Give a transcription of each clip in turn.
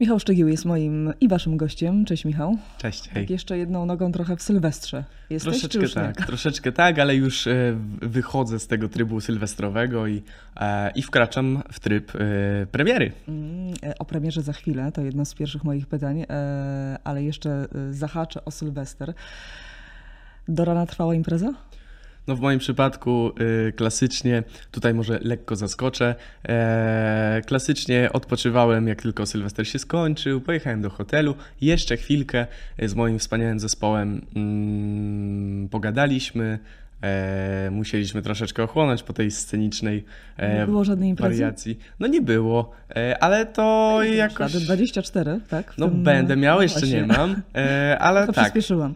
Michał Szczegił jest moim i waszym gościem. Cześć Michał. Cześć, hej. Tak jeszcze jedną nogą trochę w Sylwestrze. Jesteś, troszeczkę już tak, nie? troszeczkę tak, ale już e, wychodzę z tego trybu sylwestrowego i, e, i wkraczam w tryb e, premiery. Mm, O premierze za chwilę, to jedno z pierwszych moich pytań, ale jeszcze zahaczę o Sylwester. Do rana trwała impreza? No w moim przypadku y, klasycznie, tutaj może lekko zaskoczę, e, klasycznie odpoczywałem jak tylko Sylwester się skończył, pojechałem do hotelu, jeszcze chwilkę z moim wspaniałym zespołem mm, pogadaliśmy, e, musieliśmy troszeczkę ochłonąć po tej scenicznej e, Nie było żadnej imprezy? wariacji. No nie było, e, ale to masz jakoś... lat? 24, tak? No tym- będę miał, no jeszcze nie mam, e, ale To tak, przyspieszyłam.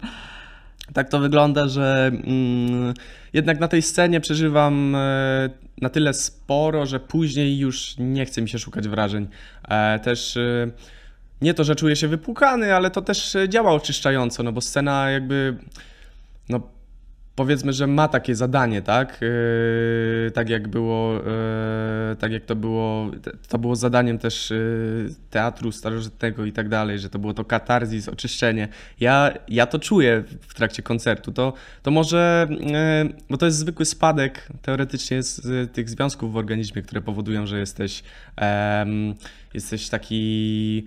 Tak to wygląda, że mm, jednak na tej scenie przeżywam e, na tyle sporo, że później już nie chce mi się szukać wrażeń. E, też e, nie to, że czuję się wypłukany, ale to też działa oczyszczająco, no bo scena jakby, no powiedzmy, że ma takie zadanie, tak? E, tak jak było, e, tak jak to było, to było zadaniem też e, teatru starożytnego i tak dalej, że to było to katarzis, oczyszczenie. Ja, ja to czuję w trakcie koncertu. To, to może, e, bo to jest zwykły spadek teoretycznie z z tych związków w organizmie, które powodują, że jesteś, jesteś taki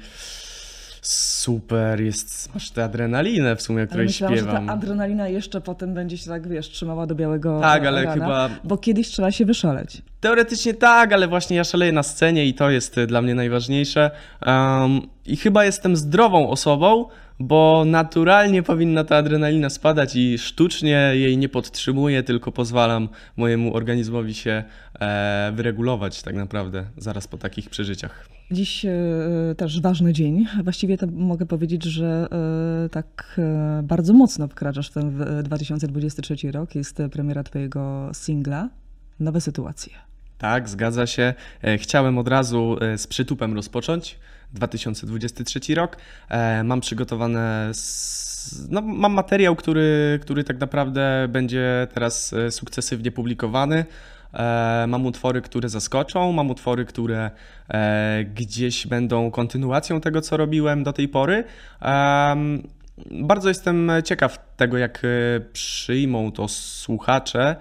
super, jest, masz tę adrenalinę w sumie, Ale której myślałam, że śpiewam. ta adrenalina jeszcze potem będzie się tak, wiesz, trzymała do białego Tak, ale rana, chyba- Bo kiedyś trzeba się wyszaleć. Teoretycznie tak, ale właśnie ja szaleję na scenie i to jest y, dla mnie najważniejsze. Um, I chyba jestem zdrową osobą, bo naturalnie powinna ta adrenalina spadać i sztucznie jej nie podtrzymuję, tylko pozwalam mojemu organizmowi się e, wyregulować tak naprawdę zaraz po takich przeżyciach. Dziś e, też ważny dzień. Właściwie to mogę powiedzieć, że e, tak e, bardzo mocno wkraczasz w ten w 2023 rok. Jest premiera twojego singla Nowe sytuacje. Tak, zgadza się. Chciałem od razu z przytupem rozpocząć 2023 rok. Mam przygotowane, no, mam materiał, który, który tak naprawdę będzie teraz sukcesywnie publikowany. E, Mam utwory, które zaskoczą, mam utwory, które e, gdzieś będą kontynuacją tego, co robiłem do tej pory. Bardzo jestem ciekaw tego, jak e, przyjmą to słuchacze,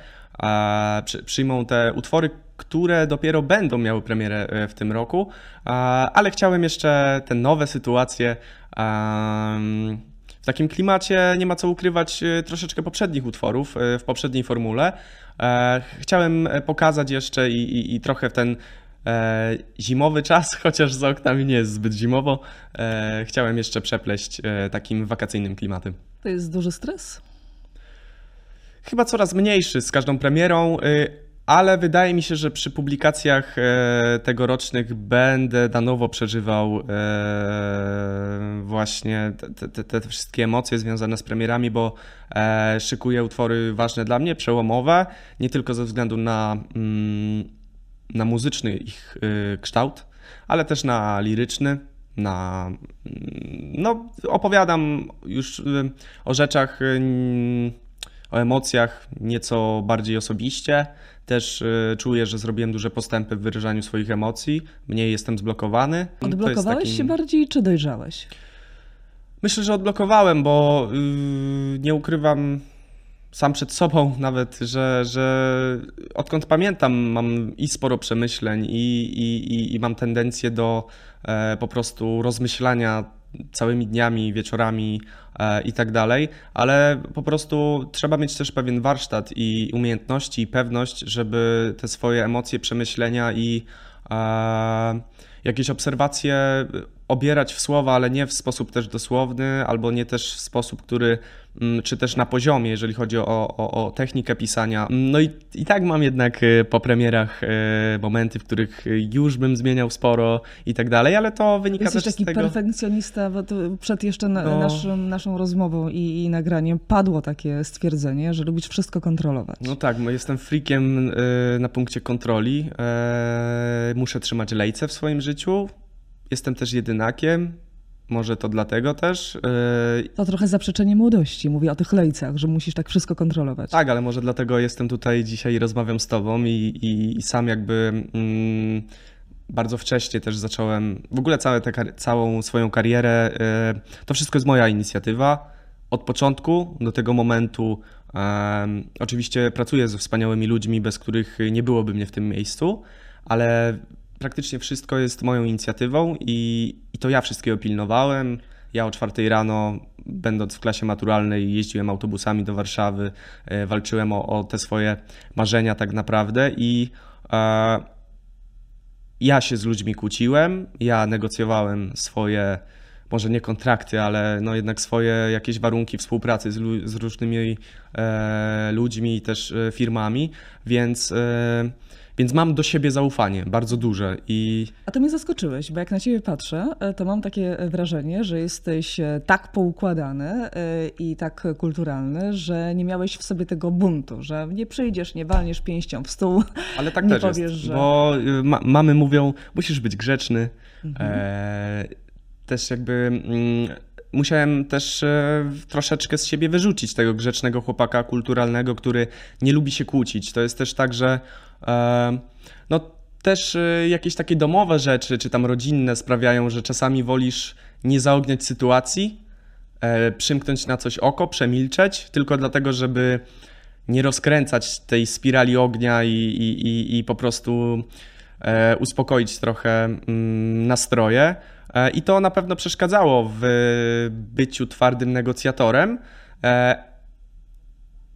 przyjmą te utwory, które dopiero będą miały premierę w tym roku, ale chciałem jeszcze te nowe sytuacje w takim klimacie, nie ma co ukrywać, e, troszeczkę poprzednich utworów e, w poprzedniej formule. E, Chciałem e, pokazać jeszcze i, i, i trochę w ten e, zimowy czas, chociaż za oknami nie jest zbyt zimowo, chciałem jeszcze przepleść takim wakacyjnym klimatem. To jest duży stres? Chyba coraz mniejszy z każdą premierą, y, ale wydaje mi się, że przy publikacjach e, tegorocznych będę na nowo przeżywał e, właśnie te, te, te wszystkie emocje związane z premierami, bo e, szykuję utwory ważne dla mnie, przełomowe, nie tylko ze względu na, mm, na muzyczny ich kształt, ale też na liryczny. Na, mm, no, opowiadam już o rzeczach o emocjach nieco bardziej osobiście. Też y, czuję, że zrobiłem duże postępy w wyrażaniu swoich emocji. Mniej jestem zblokowany. Odblokowałeś takim- się bardziej, czy dojrzałeś? Myślę, że odblokowałem, bo yy, nie ukrywam sam przed sobą nawet, że, że odkąd pamiętam, mam i sporo przemyśleń, i, i, i, i mam tendencję do e, po prostu rozmyślania całymi dniami, wieczorami e, i tak dalej, ale po prostu trzeba mieć też pewien warsztat i umiejętności i pewność, żeby te swoje emocje, przemyślenia i e, jakieś obserwacje obierać w słowa, ale nie w sposób też dosłowny, albo nie też w sposób, który, mm, czy też na poziomie, jeżeli chodzi o, o, o technikę pisania. No i, i tak mam jednak y, po premierach y, momenty, w których już bym zmieniał sporo i tak dalej, ale to wynika Jesteś też taki z tego... perfekcjonista, bo to przed jeszcze na, No. naszym, naszą rozmową i, i nagraniem padło takie stwierdzenie, że lubisz wszystko kontrolować. No tak, bo jestem freakiem y, na punkcie kontroli. E, muszę trzymać lejce w swoim życiu. Jestem też jedynakiem. Może to dlatego też. E, To trochę zaprzeczenie młodości. Mówię o tych lejcach, że musisz tak wszystko kontrolować. Tak, ale może dlatego jestem tutaj dzisiaj i rozmawiam z tobą i, i, i sam jakby mm, bardzo wcześnie też zacząłem, w ogóle całe te, całą swoją karierę, to wszystko jest moja inicjatywa. Od początku do tego momentu oczywiście pracuję ze wspaniałymi ludźmi, bez których nie byłoby mnie w tym miejscu, ale praktycznie wszystko jest moją inicjatywą i, i to ja wszystkiego pilnowałem. Ja o czwartej rano, będąc w klasie maturalnej, jeździłem autobusami do Warszawy, e, walczyłem o, o te swoje marzenia tak naprawdę i e, ja się z ludźmi kłóciłem, ja negocjowałem swoje, może nie kontrakty, ale no jednak swoje jakieś warunki współpracy z, z różnymi e, ludźmi i też e, firmami, więc e, więc mam do siebie zaufanie bardzo duże i... A to mnie zaskoczyłeś, bo jak na ciebie patrzę, e, to mam takie wrażenie, że jesteś e, tak poukładany e, i tak kulturalny, że nie miałeś w sobie tego buntu, że nie przyjdziesz, nie walniesz pięścią w stół, Ale tak nie też powiesz, jest, że... bo ma mamy mówią, musisz być grzeczny, mhm. e, też jakby... Mm, musiałem też e, troszeczkę z siebie wyrzucić tego grzecznego chłopaka kulturalnego, który nie lubi się kłócić. To jest też tak, że e, no też e, jakieś takie domowe rzeczy, czy tam rodzinne sprawiają, że czasami wolisz nie zaogniać sytuacji, przymknąć na coś oko, przemilczeć, tylko dlatego, żeby nie rozkręcać tej spirali ognia i, i, i, i po prostu uspokoić trochę mm, nastroje. E, I to na pewno przeszkadzało w byciu twardym negocjatorem, e,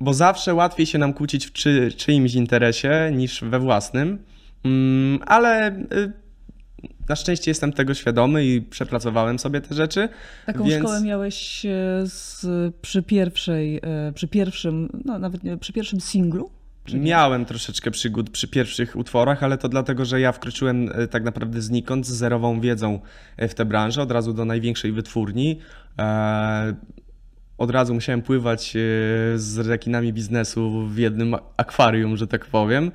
bo zawsze łatwiej się nam kłócić w czy, czyimś interesie niż we własnym. Mm, ale y, na szczęście jestem tego świadomy i przepracowałem sobie te rzeczy. Taką więc... szkołę miałeś e, z, przy pierwszej, przy pierwszym, no nawet nie, przy pierwszym singlu? Miałem troszeczkę przygód przy pierwszych utworach, ale to dlatego, że ja wkroczyłem e, tak naprawdę znikąd z zerową wiedzą e, w tę branżę, od razu do największej wytwórni. E, od razu musiałem pływać z rekinami biznesu w jednym akwarium, że tak powiem.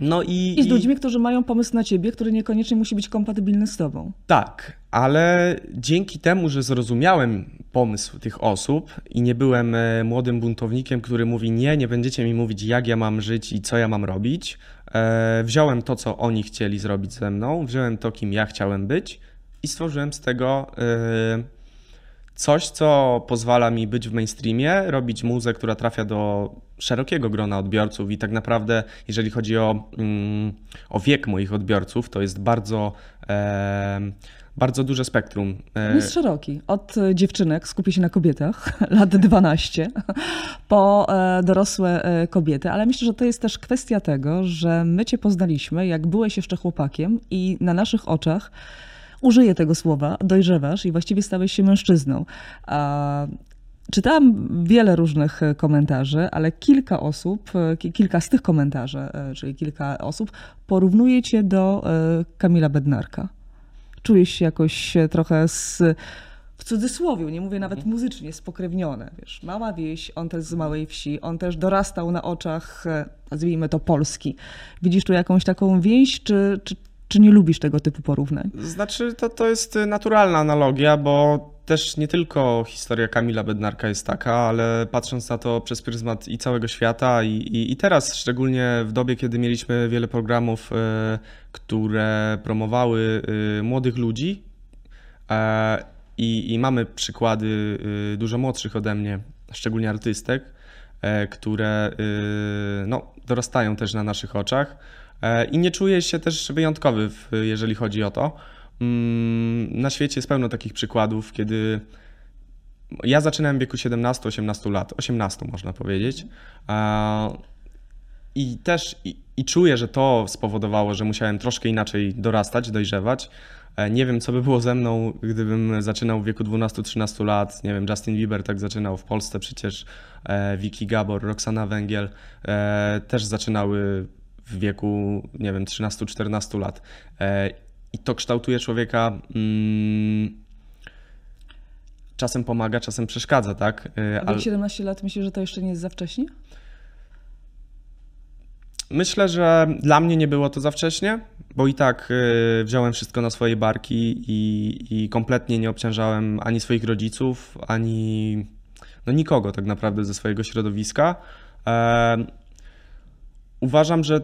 No i, I z ludźmi, którzy mają pomysł na ciebie, który niekoniecznie musi być kompatybilny z tobą. Tak, ale dzięki temu, że zrozumiałem pomysł tych osób i nie byłem e, młodym buntownikiem, który mówi nie, nie będziecie mi mówić jak ja mam żyć i co ja mam robić, e, wziąłem to, co oni chcieli zrobić ze mną, wziąłem to, kim ja chciałem być i stworzyłem z tego e, coś, co pozwala mi być w mainstreamie, robić muzę, która trafia do szerokiego grona odbiorców i tak naprawdę, jeżeli chodzi o, mm, o wiek moich odbiorców, to jest bardzo, e, bardzo duże spektrum. E, jest szeroki. Od dziewczynek, skupię się na kobietach, lat 12, po e, dorosłe e, kobiety, ale myślę, że to jest też kwestia tego, że my Cię poznaliśmy, jak byłeś jeszcze chłopakiem i na naszych oczach użyję tego słowa, dojrzewasz i właściwie stałeś się mężczyzną. Czytałam wiele różnych e, komentarzy, ale kilka osób, e, kilka z tych komentarzy, e, czyli kilka osób, porównuje cię do Kamila Bednarka. Czujesz się jakoś trochę z, w cudzysłowie, nie mówię nawet mhm. muzycznie, spokrewnione. Wiesz, mała wieś, on też z małej wsi, on też dorastał na oczach, nazwijmy to Polski. Widzisz tu jakąś taką więź, czy, czy, czy nie lubisz tego typu porównań? Znaczy, to, to jest naturalna analogia, bo też nie tylko historia Kamila Bednarka jest taka, ale patrząc na to przez pryzmat i całego świata i, i, i teraz, szczególnie w dobie, kiedy mieliśmy wiele programów, y, które promowały y, młodych ludzi y, i, mamy przykłady dużo młodszych ode mnie, szczególnie artystek, które no, dorastają też na naszych oczach i nie czuję się też wyjątkowy, jeżeli chodzi o to. Mm, na świecie jest pełno takich przykładów, kiedy ja zaczynałem w wieku 17-18 lat, 18 można powiedzieć. I też i, i, czuję, że to spowodowało, że musiałem troszkę inaczej dorastać, dojrzewać. E, nie wiem, co by było ze mną, gdybym zaczynał w wieku 12-13 lat. Nie wiem, Justin Bieber tak zaczynał w Polsce przecież, e, Vicky Gabor, Roxana Węgiel e, też zaczynały w wieku, nie wiem, 13-14 lat i to kształtuje człowieka. Mm, czasem pomaga, czasem przeszkadza, tak? A Ale... 17 lat myślisz, że to jeszcze nie jest za wcześnie? Myślę, że dla mnie nie było to za wcześnie, bo i tak y, wziąłem wszystko na swoje barki i, i kompletnie nie obciążałem ani swoich rodziców, ani no nikogo tak naprawdę ze swojego środowiska. E, uważam, że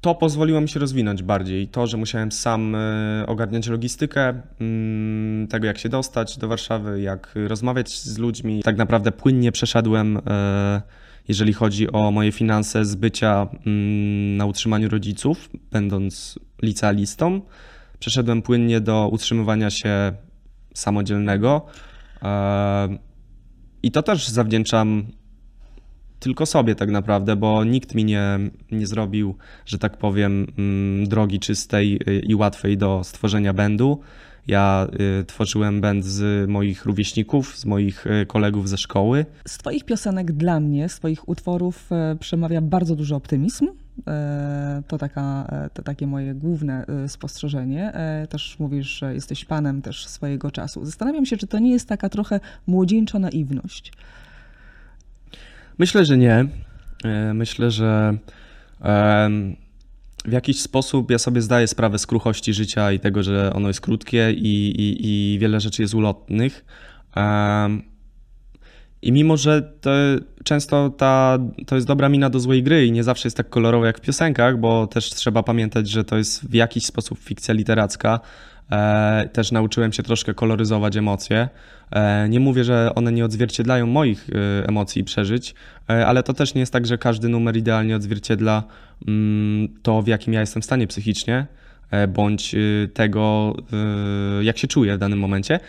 to pozwoliło mi się rozwinąć bardziej. To, że musiałem sam e, ogarniać logistykę mm, tego, jak się dostać do Warszawy, jak rozmawiać z ludźmi. Tak naprawdę płynnie przeszedłem, e, jeżeli chodzi o moje finanse, z bycia mm, na utrzymaniu rodziców, będąc licealistą. Przeszedłem płynnie do utrzymywania się samodzielnego. E, I to też zawdzięczam tylko sobie tak naprawdę, bo nikt mi nie, nie zrobił, że tak powiem, mm, drogi czystej y, i łatwej do stworzenia bendu. Ja y, tworzyłem band z moich rówieśników, z moich y, kolegów ze szkoły. Z Twoich piosenek dla mnie, z Twoich utworów przemawia bardzo duży optymizm. To, taka, e, to takie moje główne spostrzeżenie. E, Też mówisz, że jesteś panem też swojego czasu. Zastanawiam się, czy to nie jest taka trochę młodzieńcza naiwność. Myślę, że nie. E, Myślę, że em, w jakiś sposób ja sobie zdaję sprawę z kruchości życia i tego, że ono jest krótkie i, i, i wiele rzeczy jest ulotnych. Em, I mimo, że to często ta, to jest dobra mina do złej gry i nie zawsze jest tak kolorowo jak w piosenkach, bo też trzeba pamiętać, że to jest w jakiś sposób fikcja literacka. E, też nauczyłem się troszkę koloryzować emocje. E, nie mówię, że one nie odzwierciedlają moich e, emocji i przeżyć, ale to też nie jest tak, że każdy numer idealnie odzwierciedla mm, to, w jakim ja jestem w stanie psychicznie, bądź tego, jak się czuję w danym momencie.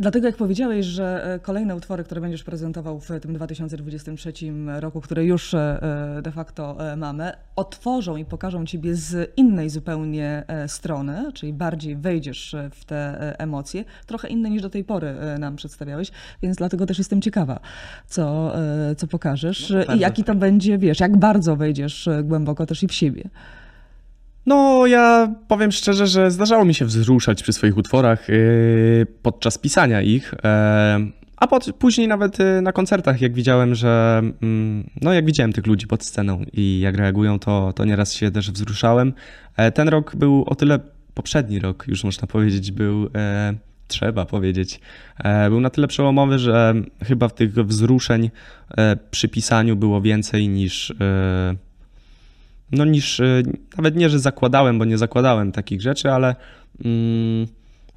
Dlatego jak powiedziałeś, że e, kolejne utwory, które będziesz prezentował w tym 2023 roku, które już e, e, de facto mamy, otworzą i pokażą ciebie z innej zupełnie strony, czyli bardziej wejdziesz w te emocje, trochę inne niż do tej pory nam przedstawiałeś, więc dlatego też jestem ciekawa, co, co pokażesz No, i jaki to będzie, wiesz, jak bardzo wejdziesz głęboko też i w siebie. No, ja powiem szczerze, że zdarzało mi się wzruszać przy swoich utworach yy, podczas pisania ich, e, a pod, później nawet yy, na koncertach, jak widziałem, że mm, no, jak widziałem tych ludzi pod sceną i jak reagują, to, to nieraz się też wzruszałem. E, Ten rok był o tyle, poprzedni rok już można powiedzieć, był e, trzeba powiedzieć, e, był na tyle przełomowy, że chyba w tych wzruszeń przy pisaniu było więcej niż. No niż, y, nawet nie, że zakładałem, bo nie zakładałem takich rzeczy, ale mm,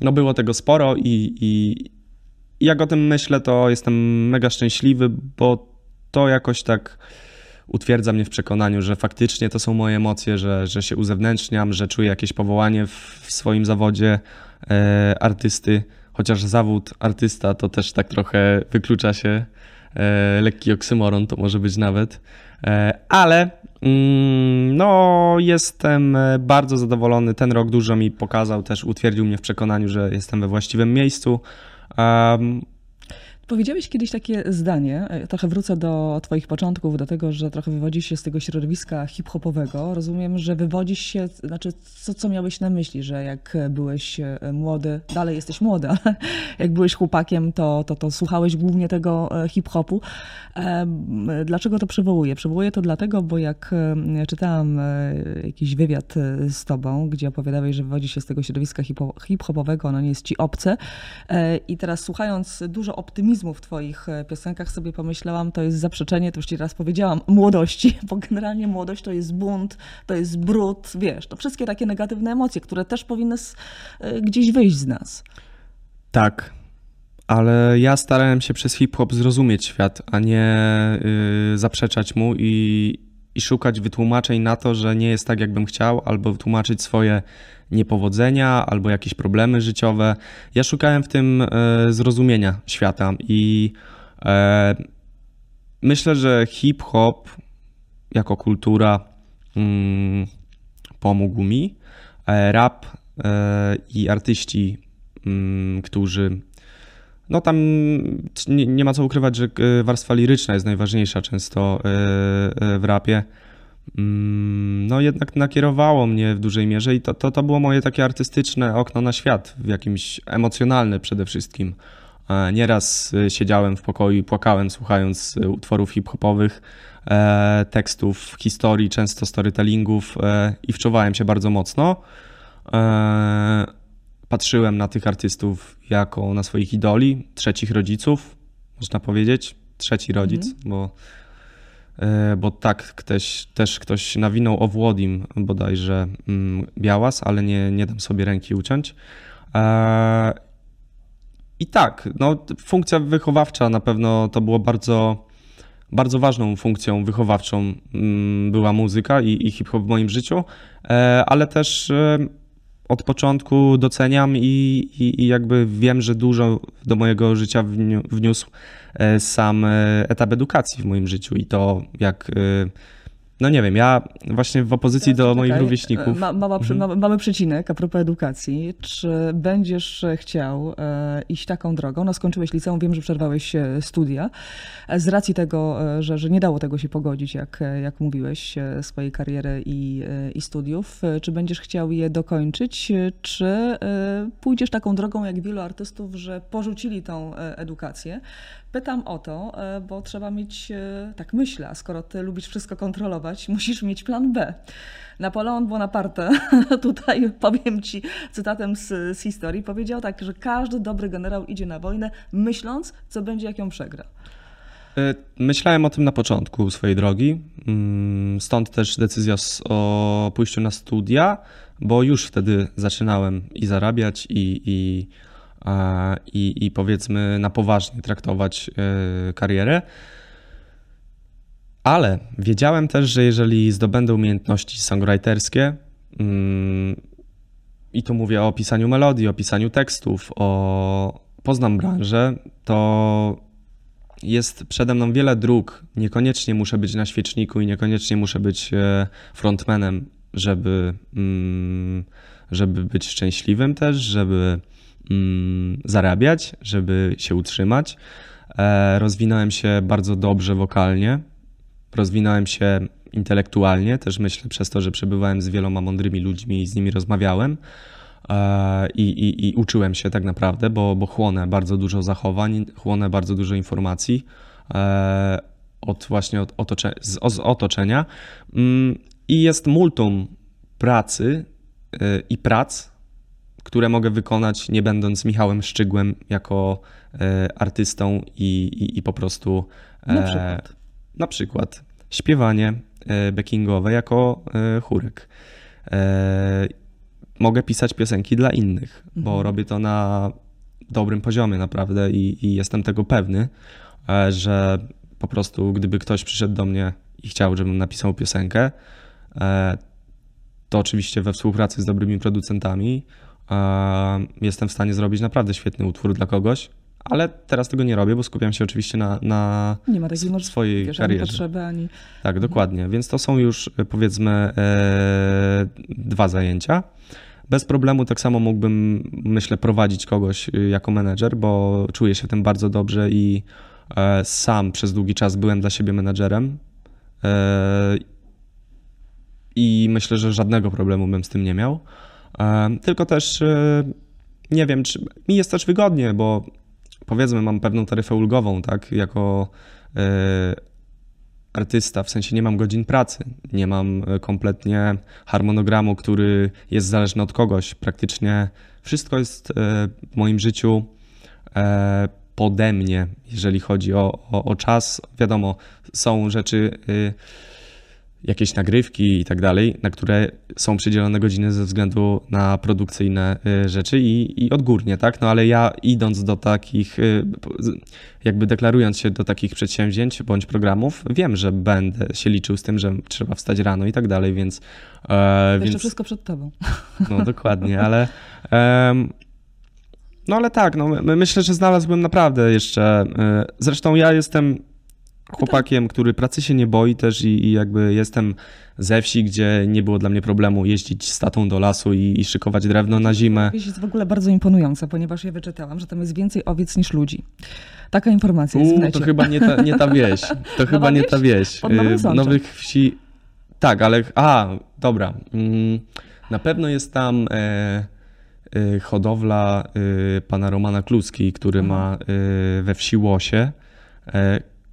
no było tego sporo i, i i jak o tym myślę, to jestem mega szczęśliwy, bo to jakoś tak utwierdza mnie w przekonaniu, że faktycznie to są moje emocje, że, że się uzewnętrzniam, że czuję jakieś powołanie w, w swoim zawodzie e, artysty, chociaż zawód artysta to też tak trochę wyklucza się, e, lekki oksymoron to może być nawet, e, ale no jestem e, bardzo zadowolony, ten rok dużo mi pokazał, też utwierdził mnie w przekonaniu, że jestem we właściwym miejscu. Powiedziałeś kiedyś takie zdanie, e, trochę wrócę do Twoich początków, do tego, że trochę wywodzisz się z tego środowiska hip-hopowego. Rozumiem, że wywodzisz się, znaczy co, co miałeś na myśli, że jak byłeś e, młody, dalej jesteś młody, ale jak byłeś chłopakiem, to, to, to słuchałeś głównie tego e, hip-hopu. Dlaczego to przywołuję? Przywołuję to dlatego, bo jak czytałam jakiś wywiad z Tobą, gdzie opowiadałeś, że wywodzisz się z tego środowiska hip-hopowego, ono nie jest Ci obce I teraz słuchając dużo optymizmu w Twoich e, piosenkach sobie pomyślałam, to jest zaprzeczenie, to już Ci raz powiedziałam, młodości, bo generalnie młodość to jest bunt, to jest brud, wiesz, to wszystkie takie negatywne emocje, które też powinny e, gdzieś wyjść z nas. Tak, ale ja starałem się przez hip-hop zrozumieć świat, a nie y, zaprzeczać mu i, i szukać wytłumaczeń na to, że nie jest tak, jakbym chciał, albo wytłumaczyć swoje niepowodzenia, albo jakieś problemy życiowe. Ja szukałem w tym y, zrozumienia świata i e, myślę, że hip-hop jako kultura mm, pomógł mi. E, Rap e, i artyści, mm, którzy no tam nie, nie ma co ukrywać, że e, warstwa liryczna jest najważniejsza często e, e, w rapie. Mm, No jednak nakierowało mnie w dużej mierze i to, to, to było moje takie artystyczne okno na świat, w jakimś emocjonalne przede wszystkim. Nieraz siedziałem w pokoju i płakałem słuchając utworów hip-hopowych, tekstów, historii, często storytellingów i wczuwałem się bardzo mocno. Patrzyłem na tych artystów jako na swoich idoli, trzecich rodziców, można powiedzieć. Trzeci rodzic, bo e, bo tak ktoś, też ktoś nawinął o Włodim bodajże mm, Białas, ale nie, nie dam sobie ręki uciąć. E, I tak, no, funkcja wychowawcza na pewno to było bardzo, bardzo ważną funkcją wychowawczą mm, była muzyka i, i hip-hop w moim życiu, e, ale też od początku doceniam i, i, i, jakby wiem, że dużo do mojego życia wniósł e, sam e, etap edukacji w moim życiu i to jak e, no nie wiem, ja właśnie w opozycji do moich rówieśników. Ma, mała, mhm. mamy przecinek a propos edukacji. Czy będziesz chciał e, iść taką drogą? No skończyłeś liceum, wiem, że przerwałeś studia. Z racji tego, że, że nie dało tego się pogodzić, jak, jak mówiłeś, swojej kariery i, i studiów. Czy będziesz chciał je dokończyć, czy pójdziesz taką drogą jak wielu artystów, że porzucili tą edukację, Pytam o to, e, bo trzeba mieć, e, tak myślę, a skoro ty lubisz wszystko kontrolować, musisz mieć plan B. Napoleon Bonaparte, tutaj powiem ci cytatem z, z historii, powiedział tak, że każdy dobry generał idzie na wojnę myśląc, co będzie, jak ją przegra. E, myślałem o tym na początku swojej drogi, mm, stąd też decyzja o pójściu na studia, bo już wtedy zaczynałem i zarabiać, i, i i, i powiedzmy na poważnie traktować e, karierę. Ale wiedziałem też, że jeżeli zdobędę umiejętności songwriterskie, mm, i tu mówię o pisaniu melodii, o pisaniu tekstów, o poznam branżę, to jest przede mną wiele dróg. Niekoniecznie muszę być na świeczniku i niekoniecznie muszę być e, frontmanem, żeby, mm, żeby być szczęśliwym też, żeby mm, zarabiać, żeby się utrzymać. E, rozwinąłem się bardzo dobrze wokalnie, rozwinąłem się intelektualnie, też myślę przez to, że przebywałem z wieloma mądrymi ludźmi i z nimi rozmawiałem. E, I, i, I, uczyłem się tak naprawdę, bo, bo chłonę bardzo dużo zachowań, chłonę bardzo dużo informacji e, od właśnie od otocze, z, z otoczenia. Mm, I jest multum pracy e, i prac, które mogę wykonać nie będąc Michałem Szczygłem jako artystą i, i, i po prostu na przykład, na przykład śpiewanie e, backingowe jako e, chórek. E, mogę pisać piosenki dla innych, mhm. bo robię to na dobrym poziomie naprawdę i, i jestem tego pewny, że po prostu gdyby ktoś przyszedł do mnie i chciał, żebym napisał piosenkę, to oczywiście we współpracy z dobrymi producentami jestem w stanie zrobić naprawdę świetny utwór dla kogoś, ale teraz tego nie robię, bo skupiam się oczywiście na, na nie ma takiej swojej wiesz, karierze. Ani potrzeby, ani... Tak, dokładnie. Więc to są już powiedzmy e, dwa zajęcia. Bez problemu tak samo mógłbym, myślę, prowadzić kogoś y, jako menedżer, bo czuję się w tym bardzo dobrze i e, sam przez długi czas byłem dla siebie menedżerem. E, I myślę, że żadnego problemu bym z tym nie miał. Tylko też e, nie wiem, czy mi jest też wygodnie, bo powiedzmy mam pewną taryfę ulgową, tak, jako e, artysta, w sensie nie mam godzin pracy, nie mam e, kompletnie harmonogramu, który jest zależny od kogoś. Praktycznie wszystko jest w moim życiu pode mnie, jeżeli chodzi o, o, o czas. Wiadomo, są rzeczy jakieś nagrywki i tak dalej, na które są przydzielone godziny ze względu na produkcyjne y, rzeczy i, i odgórnie, tak? No ale ja idąc do takich, y, jakby deklarując się do takich przedsięwzięć bądź programów, wiem, że będę się liczył z tym, że trzeba wstać rano i tak dalej, więc... E, Jeszcze więc, wszystko przed tobą. No dokładnie, ale... E, no ale tak, no myślę, że znalazłbym naprawdę jeszcze... E, zresztą ja jestem chłopakiem, który pracy się nie boi też i, i, jakby jestem ze wsi, gdzie nie było dla mnie problemu jeździć statą do lasu i, i szykować drewno na zimę. Wieś jest w ogóle bardzo imponująca, ponieważ ja wyczytałam, że tam jest więcej owiec niż ludzi. Taka informacja jest w necie. To chyba nie ta, nie ta wieś. To chyba nie ta wieś. Y, nowych wsi... Tak, ale... A, dobra. Mm, na pewno jest tam... E, e, hodowla e, pana Romana Kluski, który ma we wsi Łosie,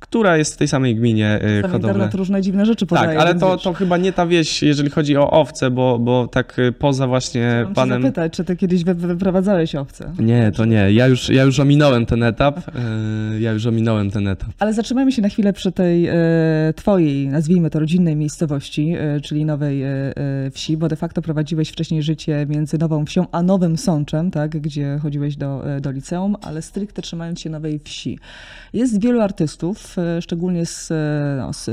która jest w tej samej gminie y, Tam hodowlę. internet różne dziwne rzeczy podaje. Tak, ale to, to chyba nie ta wieś, jeżeli chodzi o owce, bo, bo tak y, poza właśnie Chciałam panem... zapytać, czy ty kiedyś wy, wyprowadzałeś owce? Nie, to nie. Ja już, ja już ominąłem ten etap. y, Ja już ominąłem ten etap. Ale zatrzymajmy się na chwilę przy tej twojej, nazwijmy to, rodzinnej miejscowości, czyli Nowej Wsi, bo de facto prowadziłeś wcześniej życie między Nową Wsią a Nowym Sączem, tak, gdzie chodziłeś do, do liceum, ale stricte trzymając się Nowej Wsi. Jest wielu artystów, szczególnie z, e, no, z,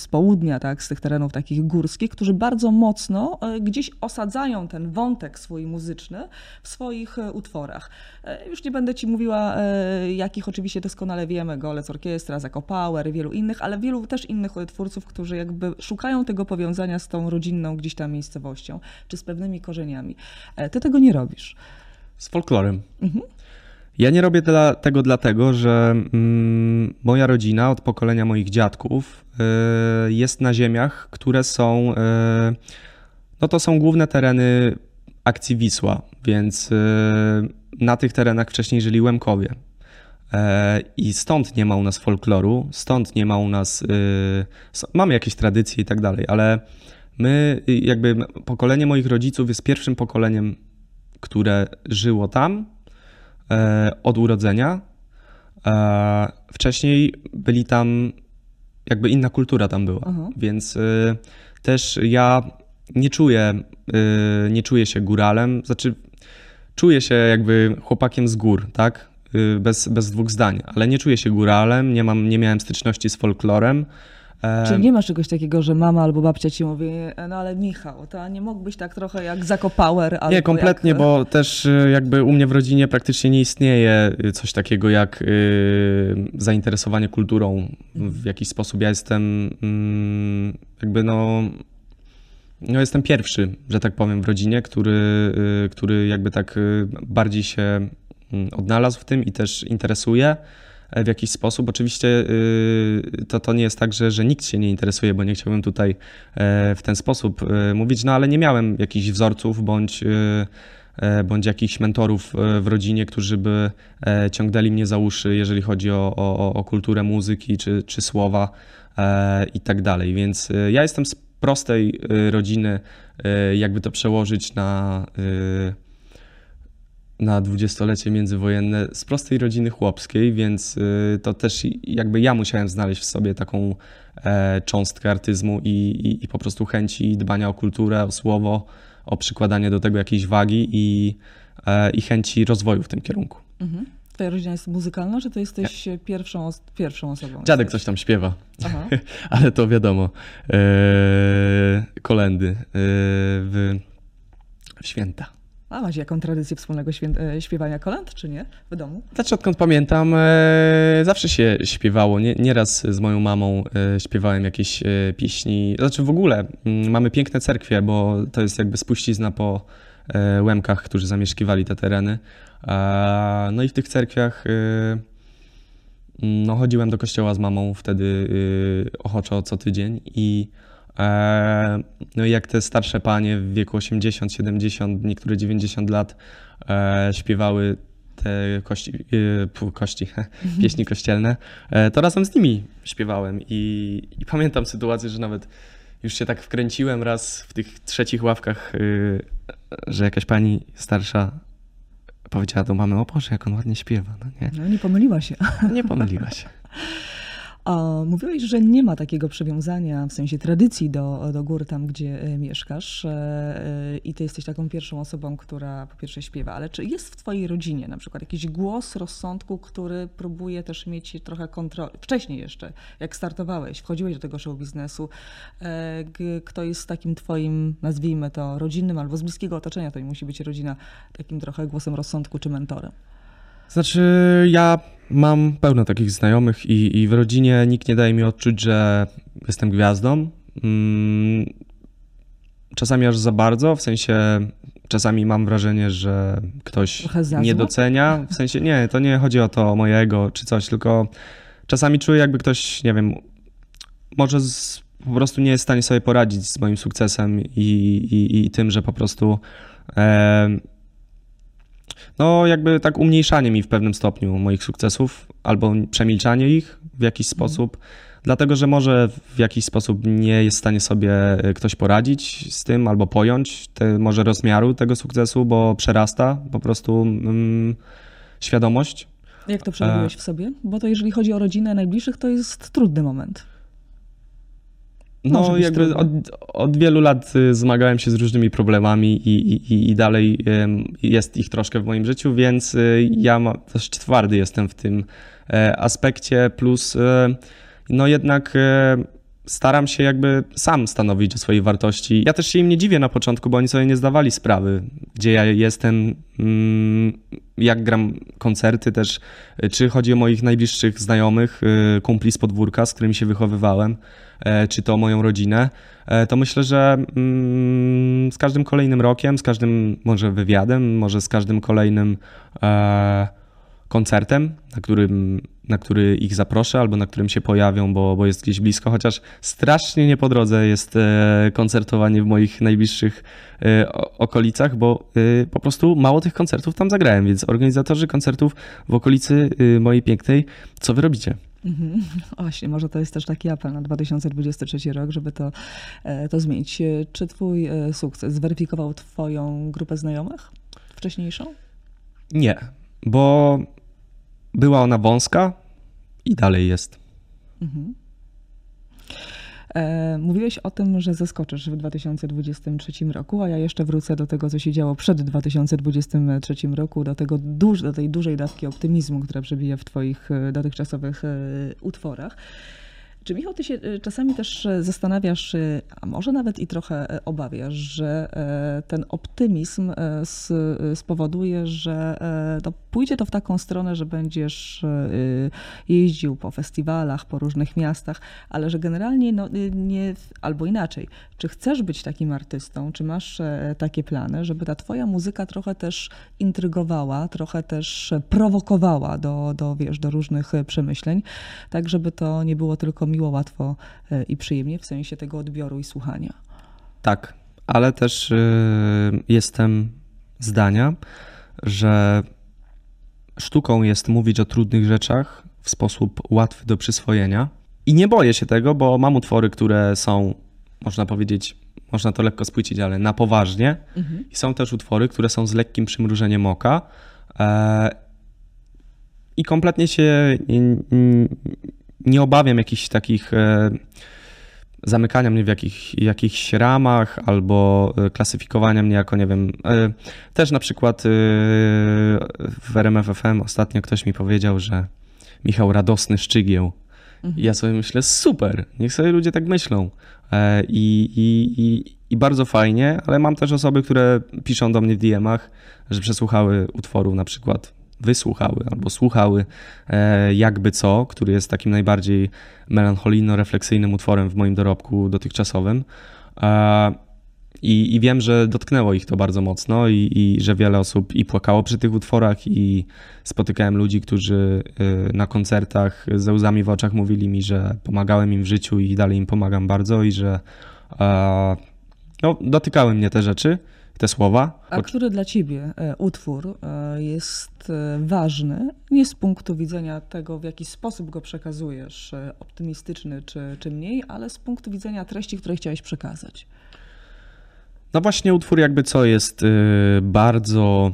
z, południa, tak, z tych terenów takich górskich, którzy bardzo mocno e, gdzieś osadzają ten wątek swój muzyczny w swoich e, utworach. E, Już nie będę ci mówiła, e, jakich oczywiście doskonale wiemy, Golec Orkiestra, Zako Power, wielu innych, ale wielu też innych e, twórców, którzy jakby szukają tego powiązania z tą rodzinną gdzieś tam miejscowością, czy z pewnymi korzeniami. E, Ty tego nie robisz. Z folklorem. Ja nie robię dla, tego dlatego, że mm, moja rodzina od pokolenia moich dziadków y, jest na ziemiach, które są. Y, no to są główne tereny akcji Wisła, więc y, na tych terenach wcześniej żyli Łemkowie. E, I stąd nie ma u nas folkloru, stąd nie ma u nas. y, mamy jakieś tradycje i tak dalej, ale my, y, jakby pokolenie moich rodziców jest pierwszym pokoleniem, które żyło tam od urodzenia. E, wcześniej byli tam, jakby inna kultura tam była, Aha. więc y, też ja nie czuję, nie czuję się góralem, znaczy czuję się jakby chłopakiem z gór, tak? Bez, bez dwóch zdań, ale nie czuję się góralem, nie, mam, nie miałem styczności z folklorem. E, Czyli nie masz czegoś takiego, że mama albo babcia ci mówi, "E, no ale Michał, to nie mógłbyś tak trochę jak Zako Power albo Nie, kompletnie, jak... bo też y, jakby u mnie w rodzinie praktycznie nie istnieje coś takiego jak y, zainteresowanie kulturą w jakiś sposób. Ja jestem mm, jakby no, no jestem pierwszy, że tak powiem, w rodzinie, który, y, który jakby tak bardziej się mm, odnalazł w tym i też interesuje e, w jakiś sposób. Oczywiście y, to, to nie jest tak, że, że nikt się nie interesuje, bo nie chciałbym tutaj e, w ten sposób e, mówić, no ale nie miałem jakichś wzorców bądź, e, e, bądź jakichś mentorów e, w rodzinie, którzy by e, ciągnęli mnie za uszy, jeżeli chodzi o, o, o kulturę muzyki czy, czy słowa e, i tak dalej. Więc e, ja jestem z prostej e, rodziny, e, jakby to przełożyć na e, na dwudziestolecie międzywojenne z prostej rodziny chłopskiej, więc y, to też jakby ja musiałem znaleźć w sobie taką e, cząstkę artyzmu i, i, i po prostu chęci dbania o kulturę, o słowo, o przykładanie do tego jakiejś wagi i, e, i chęci rozwoju w tym kierunku. Mhm. Twoja rodzina jest muzykalna, czy to jesteś pierwszą, os- pierwszą osobą? Dziadek coś tam śpiewa, ale to wiadomo, e, kolendy e, w, w święta. A macie jaką tradycję wspólnego e, śpiewania kolęd, czy nie? W domu? Znaczy, odkąd pamiętam, e, zawsze się śpiewało. Nie, nieraz z moją mamą e, śpiewałem jakieś e, pieśni. Znaczy, w ogóle mm, mamy piękne cerkwie, bo to jest jakby spuścizna po e, Łemkach, którzy zamieszkiwali te tereny. No i w tych cerkwiach e, no, chodziłem do kościoła z mamą wtedy ochoczo co tydzień i no i jak te starsze panie w wieku 80, 70, niektóre 90 lat e, śpiewały te kości, pu, kości pieśni kościelne, e, to razem z nimi śpiewałem i, i pamiętam sytuację, że nawet już się tak wkręciłem raz w tych trzecich ławkach, yy, że jakaś pani starsza powiedziała do mamy, o Boże, jak on ładnie śpiewa. No nie, No nie pomyliła się. nie pomyliła się. A mówiłeś, że nie ma takiego przywiązania, w sensie tradycji do, do gór tam, gdzie e, mieszkasz e, e, i ty jesteś taką pierwszą osobą, która po pierwsze śpiewa, ale czy jest w twojej rodzinie na przykład jakiś głos rozsądku, który próbuje też mieć trochę kontroli, wcześniej jeszcze, jak startowałeś, wchodziłeś do tego show biznesu, kto jest takim twoim, nazwijmy to, rodzinnym albo z bliskiego otoczenia, to nie musi być rodzina, takim trochę głosem rozsądku czy mentorem? Znaczy, ja mam pełno takich znajomych i, i w rodzinie nikt nie daje mi odczuć, że jestem gwiazdą. Mm, Czasami aż za bardzo, w sensie czasami mam wrażenie, że ktoś nie docenia. W sensie nie, to nie chodzi o to mojego czy coś, tylko czasami czuję jakby ktoś, nie wiem, może z, po prostu nie jest w stanie sobie poradzić z moim sukcesem i, i, i tym, że po prostu e, no jakby tak umniejszanie mi w pewnym stopniu moich sukcesów albo przemilczanie ich w jakiś sposób, dlatego że może w jakiś sposób nie jest w stanie sobie ktoś poradzić z tym albo pojąć te, może rozmiaru tego sukcesu, bo przerasta po prostu mm, świadomość. Jak to przerobiłeś w sobie? Bo to jeżeli chodzi o rodzinę najbliższych, to jest trudny moment. No, jakby od, od, wielu lat y, zmagałem się z różnymi problemami i, i, i dalej jest ich troszkę w moim życiu, więc y, ja ma, też twardy jestem w tym e, aspekcie, plus e, no jednak e, staram się jakby sam stanowić o swojej wartości. Ja też się im nie dziwię na początku, bo oni sobie nie zdawali sprawy, gdzie ja jestem, mm, jak gram koncerty też, czy chodzi o moich najbliższych znajomych, kumpli z podwórka, z którymi się wychowywałem. E, czy to moją rodzinę, e, to myślę, że mm, z każdym kolejnym rokiem, z każdym może wywiadem, może z każdym kolejnym e, koncertem, na, którym, na który ich zaproszę albo na którym się pojawią, bo, bo jest gdzieś blisko, chociaż strasznie nie po drodze jest koncertowanie w moich najbliższych okolicach, bo po prostu mało tych koncertów tam zagrałem, więc organizatorzy koncertów w okolicy mojej pięknej, co wy robicie? Mhm. Właśnie, może to jest też taki apel na 2023 rok, żeby to, e, to zmienić. Czy twój e, sukces zweryfikował twoją grupę znajomych wcześniejszą? Nie, bo była ona wąska i dalej jest. Mhm. E, mówiłeś o tym, że zaskoczysz w 2023 roku, a ja jeszcze wrócę do tego, co się działo przed 2023 roku, do, tego duż, do tej dużej dawki optymizmu, która przebija w Twoich e, dotychczasowych e, utworach. Czy Michał, ty się czasami też zastanawiasz, a może nawet i trochę obawiasz, że ten optymizm spowoduje, że to pójdzie to w taką stronę, że będziesz jeździł po festiwalach, po różnych miastach, ale że generalnie no, nie, albo inaczej, czy chcesz być takim artystą, czy masz takie plany, żeby ta twoja muzyka trochę też intrygowała, trochę też prowokowała do, do, wiesz, do różnych przemyśleń, tak żeby to nie było tylko miło, łatwo e, i przyjemnie w sensie tego odbioru i słuchania. Tak, ale też y, jestem zdania, że sztuką jest mówić o trudnych rzeczach w sposób łatwy do przyswojenia. I nie boję się tego, bo mam utwory, które są, można powiedzieć, można to lekko spłycić, ale na poważnie. Mhm. I są też utwory, które są z lekkim przymrużeniem oka. E, I kompletnie się nie obawiam jakichś takich e, zamykania mnie w jakich, jakichś ramach albo e, klasyfikowania mnie jako, nie wiem, e, też na przykład w RMFFM ostatnio ktoś mi powiedział, że Michał radosny szczygieł. Mhm. I ja sobie myślę, super, niech sobie ludzie tak myślą. I, i, i, I bardzo fajnie, ale mam też osoby, które piszą do mnie w DM-ach, że przesłuchały utworu na przykład wysłuchały albo słuchały e, jakby co, który jest takim najbardziej melancholijno-refleksyjnym utworem w moim dorobku dotychczasowym. E, I, I, wiem, że dotknęło ich to bardzo mocno i, i, że wiele osób i płakało przy tych utworach i spotykałem ludzi, którzy e, na koncertach ze łzami w oczach mówili mi, że pomagałem im w życiu i dalej im pomagam bardzo i że no, dotykały mnie te rzeczy te słowa. A który dla ciebie e, utwór e, jest e, ważny, nie z punktu widzenia tego, w jaki sposób go przekazujesz, optymistyczny czy, czy mniej, ale z punktu widzenia treści, które chciałeś przekazać? No właśnie utwór jakby co jest bardzo...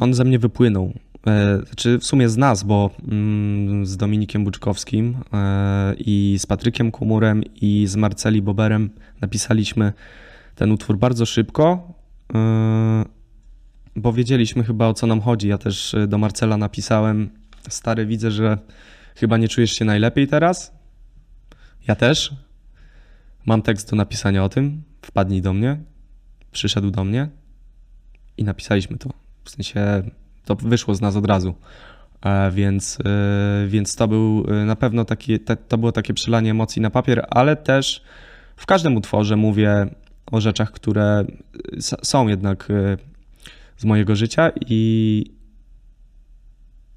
On ze mnie wypłynął. Czy w sumie z nas, bo mm, z Dominikiem Buczkowskim i z Patrykiem Kumurem i z Marceli Boberem napisaliśmy ten utwór bardzo szybko, yy, bo wiedzieliśmy chyba o co nam chodzi. Ja też yy, do Marcela napisałem: Stary, widzę, że chyba nie czujesz się najlepiej teraz. Ja też. Mam tekst do napisania o tym. Wpadnij do mnie. Przyszedł do mnie i napisaliśmy to. W sensie to wyszło z nas od razu. E, więc, e, więc to był e, na pewno taki, to było takie przelanie emocji na papier, ale też w każdym utworze mówię o rzeczach, które są jednak e, z mojego życia i,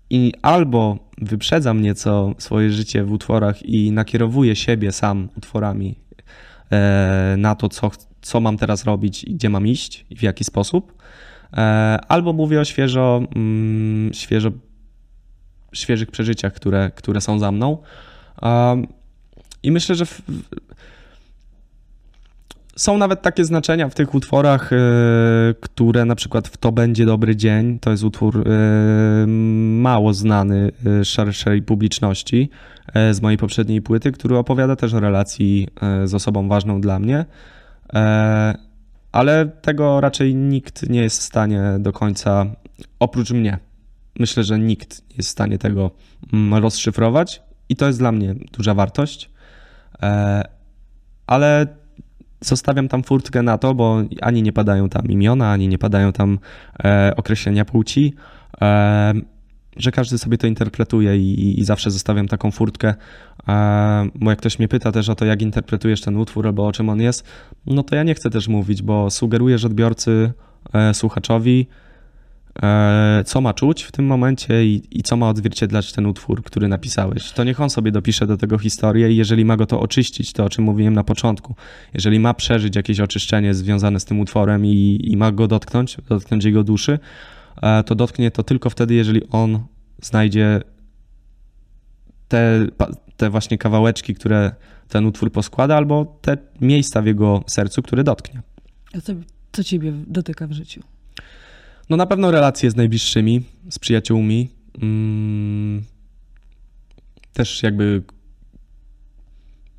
i albo wyprzedzam nieco swoje życie w utworach i nakierowuję siebie sam utworami e, na to, co, co mam teraz robić i gdzie mam iść i w jaki sposób, albo mówię o świeżo, mm, świeżo świeżych przeżyciach, które, które są za mną. I myślę, że są nawet takie znaczenia w tych utworach, e, które na przykład w To będzie dobry dzień, to jest utwór e, mało znany e, szerszej publiczności z mojej poprzedniej płyty, który opowiada też o relacji z osobą ważną dla mnie. Ale tego raczej nikt nie jest w stanie do końca, oprócz mnie. Myślę, że nikt nie jest w stanie tego mm, rozszyfrować i to jest dla mnie duża wartość. Ale zostawiam tam furtkę na to, bo ani nie padają tam imiona, ani nie padają tam e, określenia płci, e, że każdy sobie to interpretuje i, i zawsze zostawiam taką furtkę, e, bo jak ktoś mnie pyta też o to, jak interpretujesz ten utwór albo o czym on jest, no to ja nie chcę też mówić, bo sugerujesz odbiorcy, e, słuchaczowi, co ma czuć w tym momencie i, i, co ma odzwierciedlać ten utwór, który napisałeś. To niech on sobie dopisze do tego historię i jeżeli ma go to oczyścić, to o czym mówiłem na początku, jeżeli ma przeżyć jakieś oczyszczenie związane z tym utworem i, i ma go dotknąć, dotknąć jego duszy, e, to dotknie to tylko wtedy, jeżeli on znajdzie te, te właśnie kawałeczki, które ten utwór poskłada, albo te miejsca w jego sercu, które dotknie. A co, co ciebie dotyka w życiu? No na pewno relacje z najbliższymi, z przyjaciółmi. Mm, też jakby.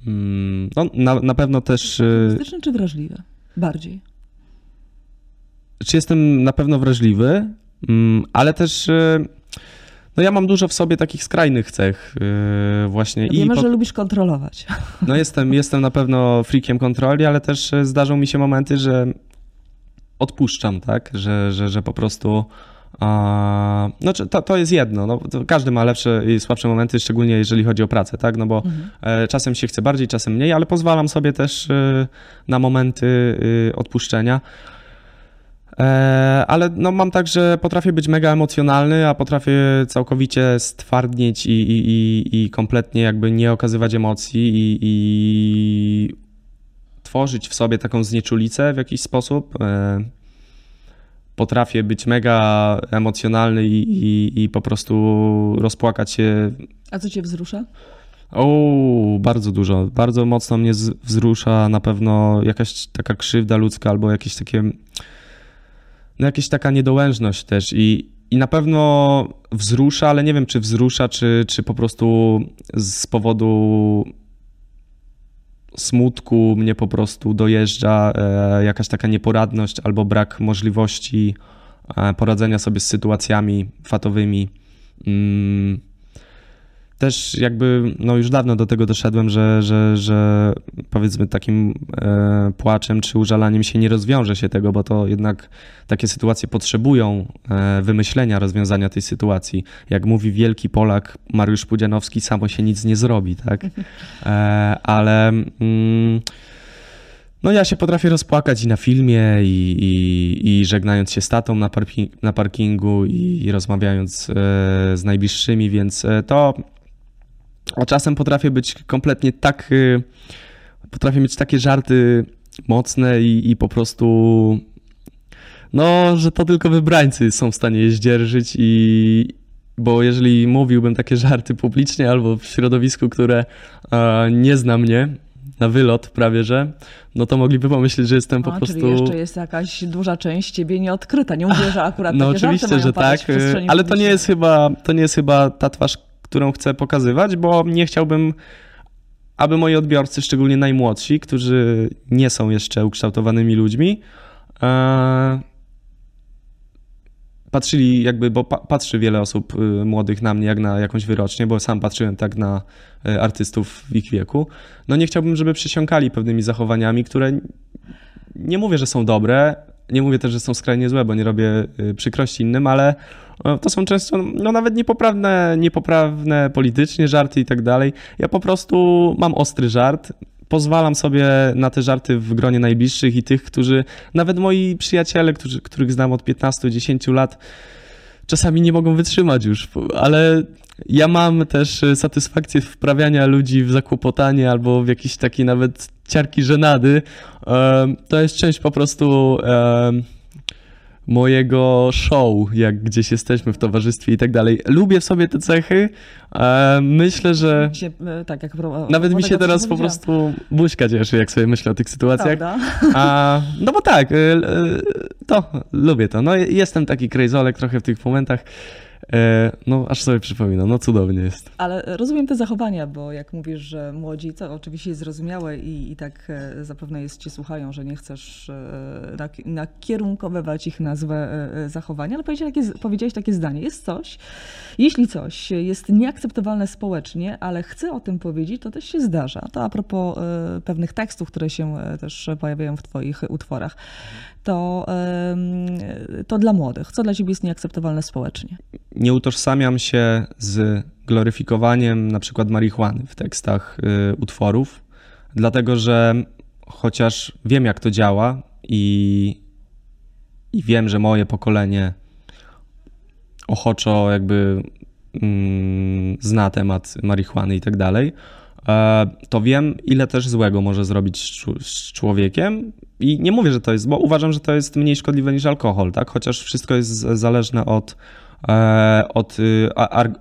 Mm, no, na, na pewno też. Y, Optymistyczne czy wrażliwe? Bardziej. Czy jestem na pewno wrażliwy, mm, ale też. Y, no ja mam dużo w sobie takich skrajnych cech y, właśnie. Wiemy, I że lubisz kontrolować. No jestem, jestem na pewno freakiem kontroli, ale też zdarzą mi się momenty, że odpuszczam, tak, że, że, że po prostu a, no, to, to jest jedno. No, każdy ma lepsze i słabsze momenty, szczególnie jeżeli chodzi o pracę, tak? No bo mhm. E, czasem się chce bardziej, czasem mniej, ale pozwalam sobie też e, na momenty e, odpuszczenia. Ale no, mam tak, że potrafię być mega emocjonalny, a potrafię całkowicie stwardnieć i, i, i, i kompletnie jakby nie okazywać emocji i, i tworzyć w sobie taką znieczulicę w jakiś sposób. E, potrafię być mega emocjonalny i, i, i po prostu rozpłakać się. A co cię wzrusza? O, bardzo dużo. Bardzo mocno mnie wzrusza na pewno jakaś taka krzywda ludzka albo jakieś takie. No jakaś taka niedołężność też i, i na pewno wzrusza, ale nie wiem, czy wzrusza, czy, czy po prostu z powodu smutku mnie po prostu dojeżdża e, jakaś taka nieporadność albo brak możliwości e, poradzenia sobie z sytuacjami fatowymi. Też jakby no już dawno do tego doszedłem, że, że, że powiedzmy takim e, płaczem czy użalaniem się nie rozwiąże się tego, bo to jednak takie sytuacje potrzebują e, wymyślenia rozwiązania tej sytuacji. Jak mówi wielki Polak Mariusz Pudzianowski, samo się nic nie zrobi, tak? E, ale mm, no ja się potrafię rozpłakać i na filmie, i, i, i żegnając się z tatą na, parking, na parkingu, i, i rozmawiając e, z najbliższymi, więc e, to a czasem potrafię być kompletnie tak. Y, potrafię mieć takie żarty mocne i, i po prostu. No, że to tylko wybrańcy są w stanie je zdzierżyć i, bo jeżeli mówiłbym takie żarty publicznie albo w środowisku, które e, nie zna mnie na wylot prawie, że, no to mogliby pomyśleć, że jestem po prostu... Czyli jeszcze jest jakaś duża część ciebie nieodkryta. Nie mówię, że akurat No takie oczywiście, że tak, ale to nie jest chyba, to nie jest chyba ta twarz, którą chcę pokazywać, bo nie chciałbym, aby moi odbiorcy, szczególnie najmłodsi, którzy nie są jeszcze ukształtowanymi ludźmi, e, patrzyli jakby, bo pa, patrzy wiele osób y, młodych na mnie jak na jakąś wyrocznię, bo sam patrzyłem tak na y, artystów w ich wieku. No nie chciałbym, żeby przysiąkali pewnymi zachowaniami, które nie mówię, że są dobre, nie mówię też, że są skrajnie złe, bo nie robię y, przykrości innym, ale to są często no, nawet niepoprawne, niepoprawne politycznie żarty i tak dalej. Ja po prostu mam ostry żart, pozwalam sobie na te żarty w gronie najbliższych i tych, którzy, nawet moi przyjaciele, którzy, których znam od 15-10 lat, czasami nie mogą wytrzymać już, ale ja mam też satysfakcję wprawiania ludzi w zakłopotanie albo w jakieś takie nawet ciarki żenady. To jest część po prostu mojego show, jak gdzieś jesteśmy w towarzystwie i tak dalej. Lubię w sobie te cechy. E, myślę, że Się, e, tak, jak pro- nawet mi się teraz po prostu buźka cieszy, jak sobie myślę o tych sytuacjach. A, no bo tak, y, to lubię to. No jestem taki krejzolek trochę w tych momentach. E, No aż sobie przypominam, no cudownie jest. Ale rozumiem te zachowania, bo jak mówisz, że młodzi, to oczywiście jest zrozumiałe i, i tak e, zapewne jest, cię słuchają, że nie chcesz e, nak- nakierunkowywać ich na złe e, zachowania, ale powiedziałeś takie, powiedziałeś takie zdanie. Jest coś, jeśli coś jest nieakceptowalne społecznie, ale chcę o tym powiedzieć, to też się zdarza. To a propos pewnych tekstów, które się też pojawiają w twoich utworach. To, to dla młodych. Co dla ciebie jest nieakceptowalne społecznie? Nie utożsamiam się z gloryfikowaniem na przykład marihuany w tekstach y, utworów, dlatego że chociaż wiem jak to działa i, i wiem, że moje pokolenie ochoczo jakby mm, zna temat marihuany i tak dalej, to wiem, ile też złego może zrobić z człowiekiem. I nie mówię, że to jest, bo uważam, że to jest mniej szkodliwe niż alkohol, tak? Chociaż wszystko jest zależne od, e, od y,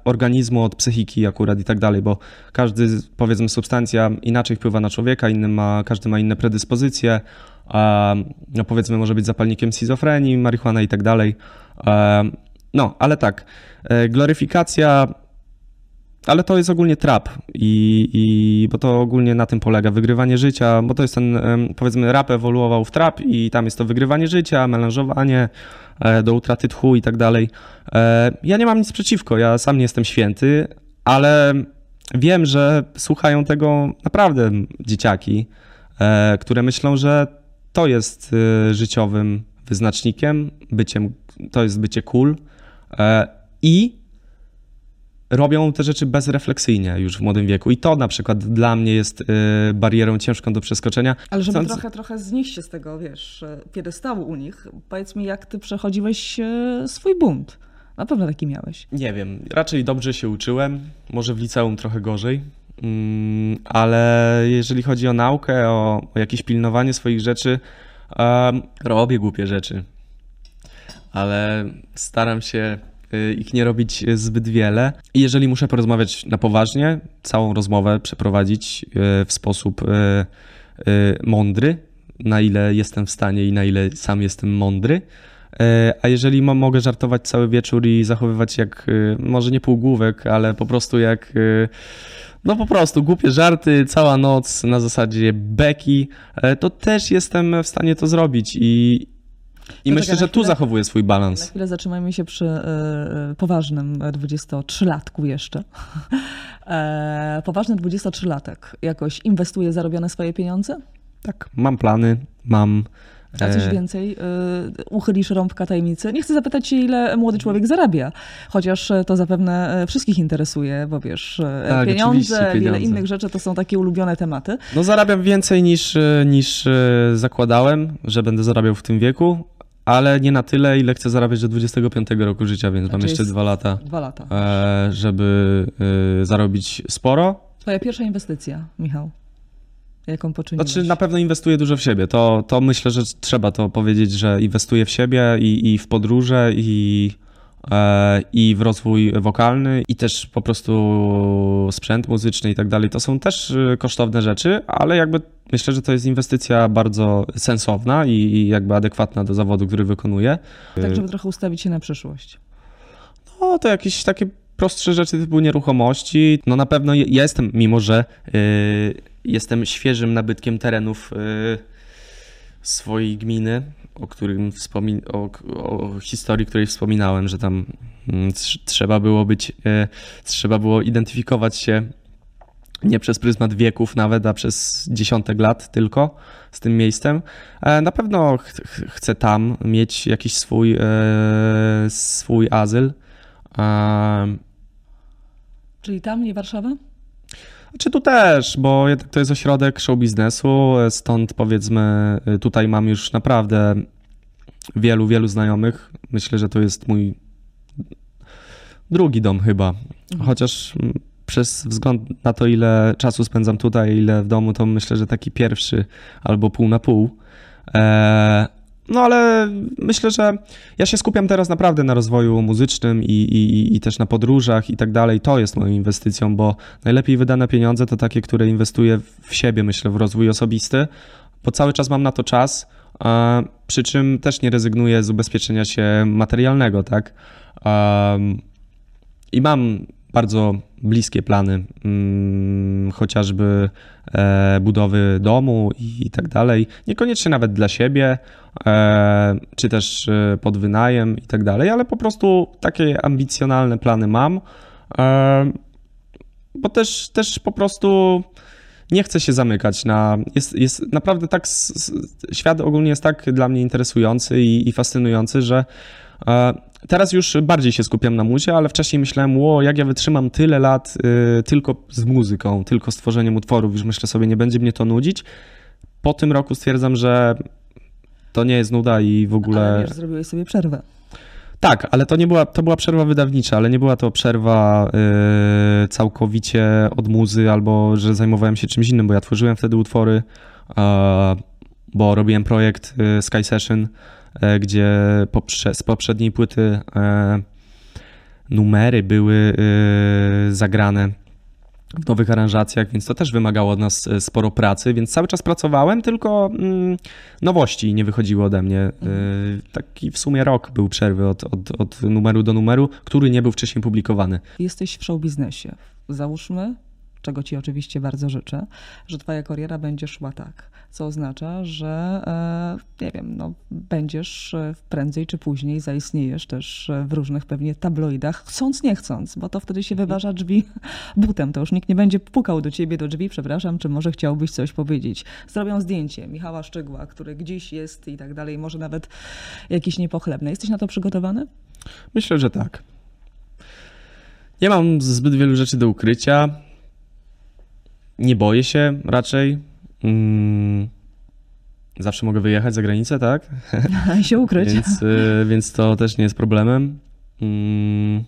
organizmu, od psychiki akurat i tak dalej, bo każdy, powiedzmy, substancja inaczej wpływa na człowieka, inny ma, każdy ma inne predyspozycje. E, no powiedzmy, może być zapalnikiem schizofrenii, marihuana i tak dalej. E, no, ale tak, e, gloryfikacja ale to jest ogólnie trap i, i bo to ogólnie na tym polega wygrywanie życia, bo to jest ten powiedzmy rap ewoluował w trap i tam jest to wygrywanie życia, melanżowanie e, do utraty tchu i tak dalej. E, Ja nie mam nic przeciwko, ja sam nie jestem święty, ale wiem, że słuchają tego naprawdę dzieciaki, e, które myślą, że to jest życiowym wyznacznikiem, byciem, to jest bycie cool i robią te rzeczy bezrefleksyjnie już w młodym wieku. I to na przykład dla mnie jest y, barierą ciężką do przeskoczenia. Ale żeby trochę, trochę znieść się z tego, wiesz, e, piedestału u nich, powiedz mi, jak ty przechodziłeś e, swój bunt. Na pewno taki miałeś. Nie wiem, raczej dobrze się uczyłem, może w liceum trochę gorzej, mm, ale jeżeli chodzi o naukę, o, o jakieś pilnowanie swoich rzeczy, em, robię głupie rzeczy, ale staram się ich nie robić y, zbyt wiele. I jeżeli muszę porozmawiać na poważnie, całą rozmowę przeprowadzić y, w sposób y, y, mądry, na ile jestem w stanie i na ile sam jestem mądry. A jeżeli mo- mogę żartować cały wieczór i zachowywać jak, y, może nie półgłówek, ale po prostu jak, y, no po prostu głupie żarty, cała noc na zasadzie beki, to też jestem w stanie to zrobić i, i To myślę, czekaj, że na tu chwilę- zachowuję swój Na balans. chwilę zatrzymajmy się przy e, poważnym 23-latku jeszcze. E, poważny 23-latek jakoś inwestuje zarobione swoje pieniądze? Tak, mam plany, mam... A coś e, więcej? E, uchylisz rąbka tajemnicy? Nie chcę zapytać się, ile młody człowiek zarabia, chociaż to zapewne wszystkich interesuje, bo wiesz, Tak, pieniądze, oczywiście, wiele pieniądze. innych rzeczy to są takie ulubione tematy. No zarabiam więcej niż, niż zakładałem, że będę zarabiał w tym wieku, ale nie na tyle, ile chcę zarabiać do 25 roku życia, więc mam Znaczy jeszcze jest- dwa lata. Dwa lata. e, żeby e, zarobić sporo. Twoja pierwsza inwestycja, Michał. Jaką poczyniłeś? Znaczy na pewno inwestuję dużo w siebie. To, to myślę, że trzeba to powiedzieć, że inwestuję w siebie i, i w podróże i, i w rozwój wokalny i też po prostu sprzęt muzyczny i tak dalej. To są też e, kosztowne rzeczy, ale jakby myślę, że to jest inwestycja bardzo sensowna i, jakby adekwatna do zawodu, który wykonuję. Tak, żeby trochę ustawić się na przyszłość. No to jakieś takie prostsze rzeczy typu nieruchomości. No na pewno ja jestem, mimo że y, jestem świeżym nabytkiem terenów y, swojej gminy, o którym wspomin- o, o historii, której wspominałem, że tam mm, trz- trzeba było być, y, trzeba było identyfikować się nie przez pryzmat wieków nawet, a przez dziesiątek lat tylko z tym miejscem. E, Na pewno ch- chcę tam mieć jakiś swój, e, swój azyl. E, Czyli tam, nie Warszawa? Czy tu też, bo to jest ośrodek show biznesu, stąd powiedzmy e, tutaj mam już naprawdę wielu, wielu znajomych. Myślę, że to jest mój drugi dom chyba. Chociaż mm, przez wzgląd na to, ile czasu spędzam tutaj, ile w domu, to myślę, że taki pierwszy albo pół na pół. E, no ale myślę, że ja się skupiam teraz naprawdę na rozwoju muzycznym i, i, i też na podróżach i tak dalej. To jest moją inwestycją, bo najlepiej wydane pieniądze to takie, które inwestuję w siebie, myślę, w rozwój osobisty, bo cały czas mam na to czas, przy czym też nie rezygnuję z ubezpieczenia się materialnego, tak? I mam bardzo bliskie plany, hmm, chociażby e, budowy domu i, tak dalej. Niekoniecznie nawet dla siebie, e, czy też e, pod wynajem i tak dalej, ale po prostu takie ambicjonalne plany mam, bo też, też po prostu nie chcę się zamykać na. Jest, jest naprawdę tak. Świat ogólnie jest tak dla mnie interesujący i, i fascynujący, że Teraz już bardziej się skupiam na muzie, ale wcześniej myślałem, ło, jak ja wytrzymam tyle lat y, tylko z muzyką, tylko stworzeniem utworów, już myślę sobie, nie będzie mnie to nudzić. Po tym roku stwierdzam, że to nie jest nuda i w ogóle... Ale już zrobiłeś sobie przerwę. Tak, ale to nie była, to była przerwa wydawnicza, ale nie była to przerwa y, całkowicie od muzy albo że zajmowałem się czymś innym, bo ja tworzyłem wtedy utwory, y, bo robiłem projekt y, Sky Session, gdzie poprze z poprzedniej płyty e, numery były e, zagrane w nowych aranżacjach, więc to też wymagało od nas sporo pracy, więc cały czas pracowałem, tylko mm, nowości nie wychodziły ode mnie. Taki w sumie rok był przerwy od, od, od numeru do numeru, który nie był wcześniej publikowany. Jesteś w show biznesie. Załóżmy, czego Ci oczywiście bardzo życzę, że Twoja kariera będzie szła tak, co oznacza, że e, nie wiem, no, będziesz e, prędzej czy później zaistniejesz też e, w różnych pewnie tabloidach, chcąc, nie chcąc, bo to wtedy się wyważa drzwi butem, to już nikt nie będzie pukał do Ciebie do drzwi, przepraszam, czy może chciałbyś coś powiedzieć. Zrobią zdjęcie Michała Szczygła, który gdzieś jest i tak dalej, może nawet jakiś niepochlebny. Jesteś na to przygotowany? Myślę, że tak. Nie mam zbyt wielu rzeczy do ukrycia. Nie boję się raczej. Mm, zawsze mogę wyjechać za granicę, tak? I się ukryć. więc, y, więc to też nie jest problemem. Mm,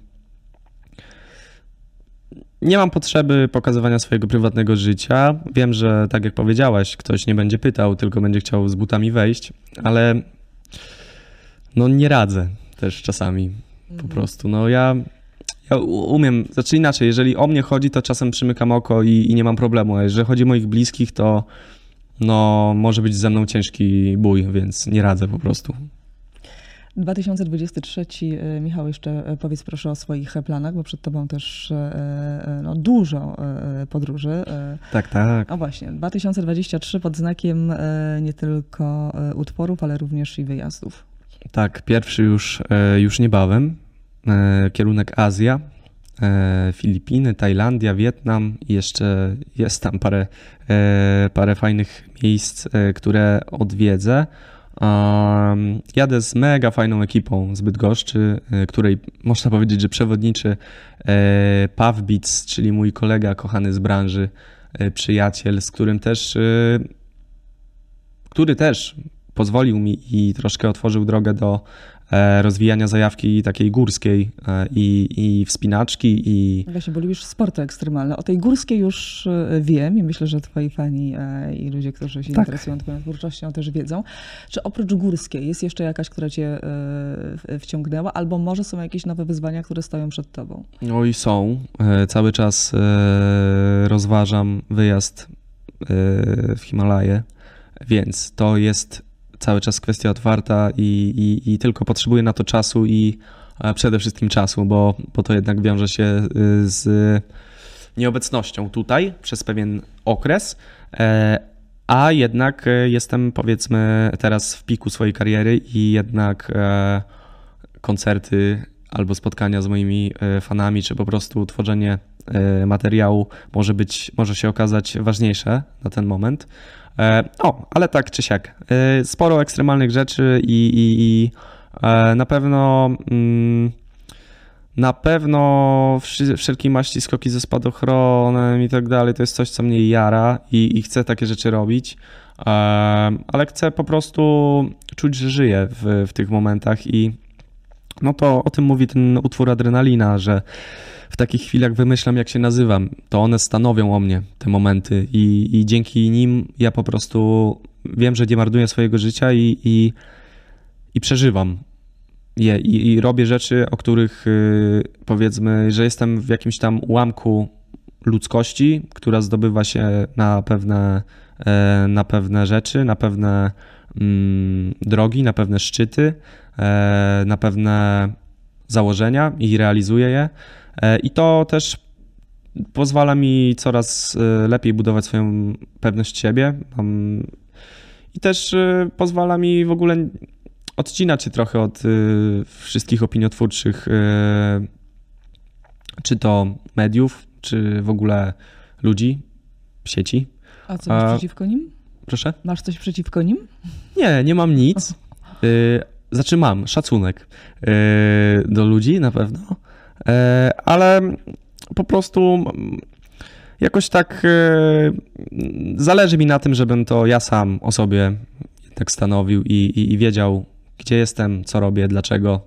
nie mam potrzeby pokazywania swojego prywatnego życia. Wiem, że tak jak powiedziałaś, ktoś nie będzie pytał, tylko będzie chciał z butami wejść, ale no nie radzę też czasami po mhm. prostu. No ja ja umiem, znaczy inaczej, jeżeli o mnie chodzi, to czasem przymykam oko i, i nie mam problemu, a jeżeli chodzi o moich bliskich, to no, może być ze mną ciężki bój, więc nie radzę po prostu. 2023, e, Michał, jeszcze e, powiedz proszę o swoich planach, bo przed tobą też e, no, dużo podróży. Tak, tak. No właśnie, 2023 pod znakiem nie tylko utworów, ale również i wyjazdów. Tak, pierwszy już, już niebawem. E, kierunek Azja, e, Filipiny, Tajlandia, Wietnam i jeszcze jest tam parę, e, parę fajnych miejsc, które odwiedzę. Jadę z mega fajną ekipą z Bydgoszczy, której można powiedzieć, że przewodniczy Pawbic, czyli mój kolega kochany z branży, przyjaciel, z którym też, który też pozwolił mi i troszkę otworzył drogę do rozwijania zajawki takiej górskiej e, i, i wspinaczki. I... Właśnie, bo lubisz sporty ekstremalne. O tej górskiej już e, wiem i myślę, że twoi fani i ludzie, którzy się tak. interesują twoją twórczością też wiedzą. Czy oprócz górskiej jest jeszcze jakaś, która cię wciągnęła albo może są jakieś nowe wyzwania, które stoją przed tobą? No i są. Cały czas rozważam wyjazd w Himalaje, więc to jest cały czas kwestia otwarta i, i, i tylko potrzebuję na to czasu i przede wszystkim czasu, bo, bo to jednak wiąże się y, z nieobecnością tutaj przez pewien okres, e, a jednak e, jestem powiedzmy teraz w piku swojej kariery i jednak e, koncerty albo spotkania z moimi fanami, czy po prostu tworzenie materiału może być, może się okazać ważniejsze na ten moment. E, o, ale tak czy siak. E, sporo ekstremalnych rzeczy i, i, i e, na pewno. Mm, na pewno wszelkie maści skoki ze spadochronem i tak dalej to jest coś, co mnie jara i, i chcę takie rzeczy robić, ale chcę po prostu czuć, że żyję w, w tych momentach i no to o tym mówi ten utwór Adrenalina, że w takich chwilach wymyślam, jak się nazywam. To one stanowią o mnie, te momenty, i, i dzięki nim ja po prostu wiem, że nie marnuję swojego życia i, i i przeżywam je i, i robię rzeczy, o których y, powiedzmy, że jestem w jakimś tam ułamku ludzkości, która zdobywa się na pewne, e, na pewne rzeczy, na pewne drogi, na pewne szczyty, e, na pewne założenia i realizuje je. E, I to też pozwala mi coraz lepiej budować swoją pewność siebie. I też pozwala mi w ogóle odcinać się trochę od wszystkich opiniotwórczych, czy to mediów, czy w ogóle ludzi sieci. A co masz przeciwko nim? Proszę? Masz coś przeciwko nim? Nie, nie mam nic. Y, znaczy mam szacunek y, do ludzi na pewno, y, ale po prostu jakoś tak zależy mi na tym, żebym to ja sam o sobie tak stanowił i, i, i wiedział, gdzie jestem, co robię, dlaczego.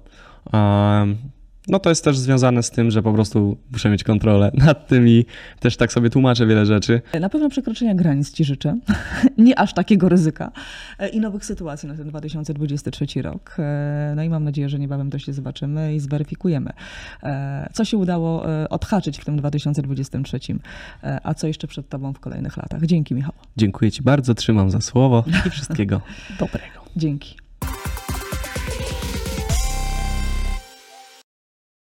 No to jest też związane z tym, że po prostu muszę mieć kontrolę nad tym i też tak sobie tłumaczę wiele rzeczy. Na pewno przekroczenia granic ci życzę. Nie aż takiego ryzyka e, i nowych sytuacji na ten 2023 rok. E, no i mam nadzieję, że niebawem to się zobaczymy i zweryfikujemy. E, co się udało odhaczyć w tym 2023, a co jeszcze przed tobą w kolejnych latach. Dzięki Michał. Dziękuję ci bardzo, trzymam za słowo i wszystkiego dobrego. Dzięki.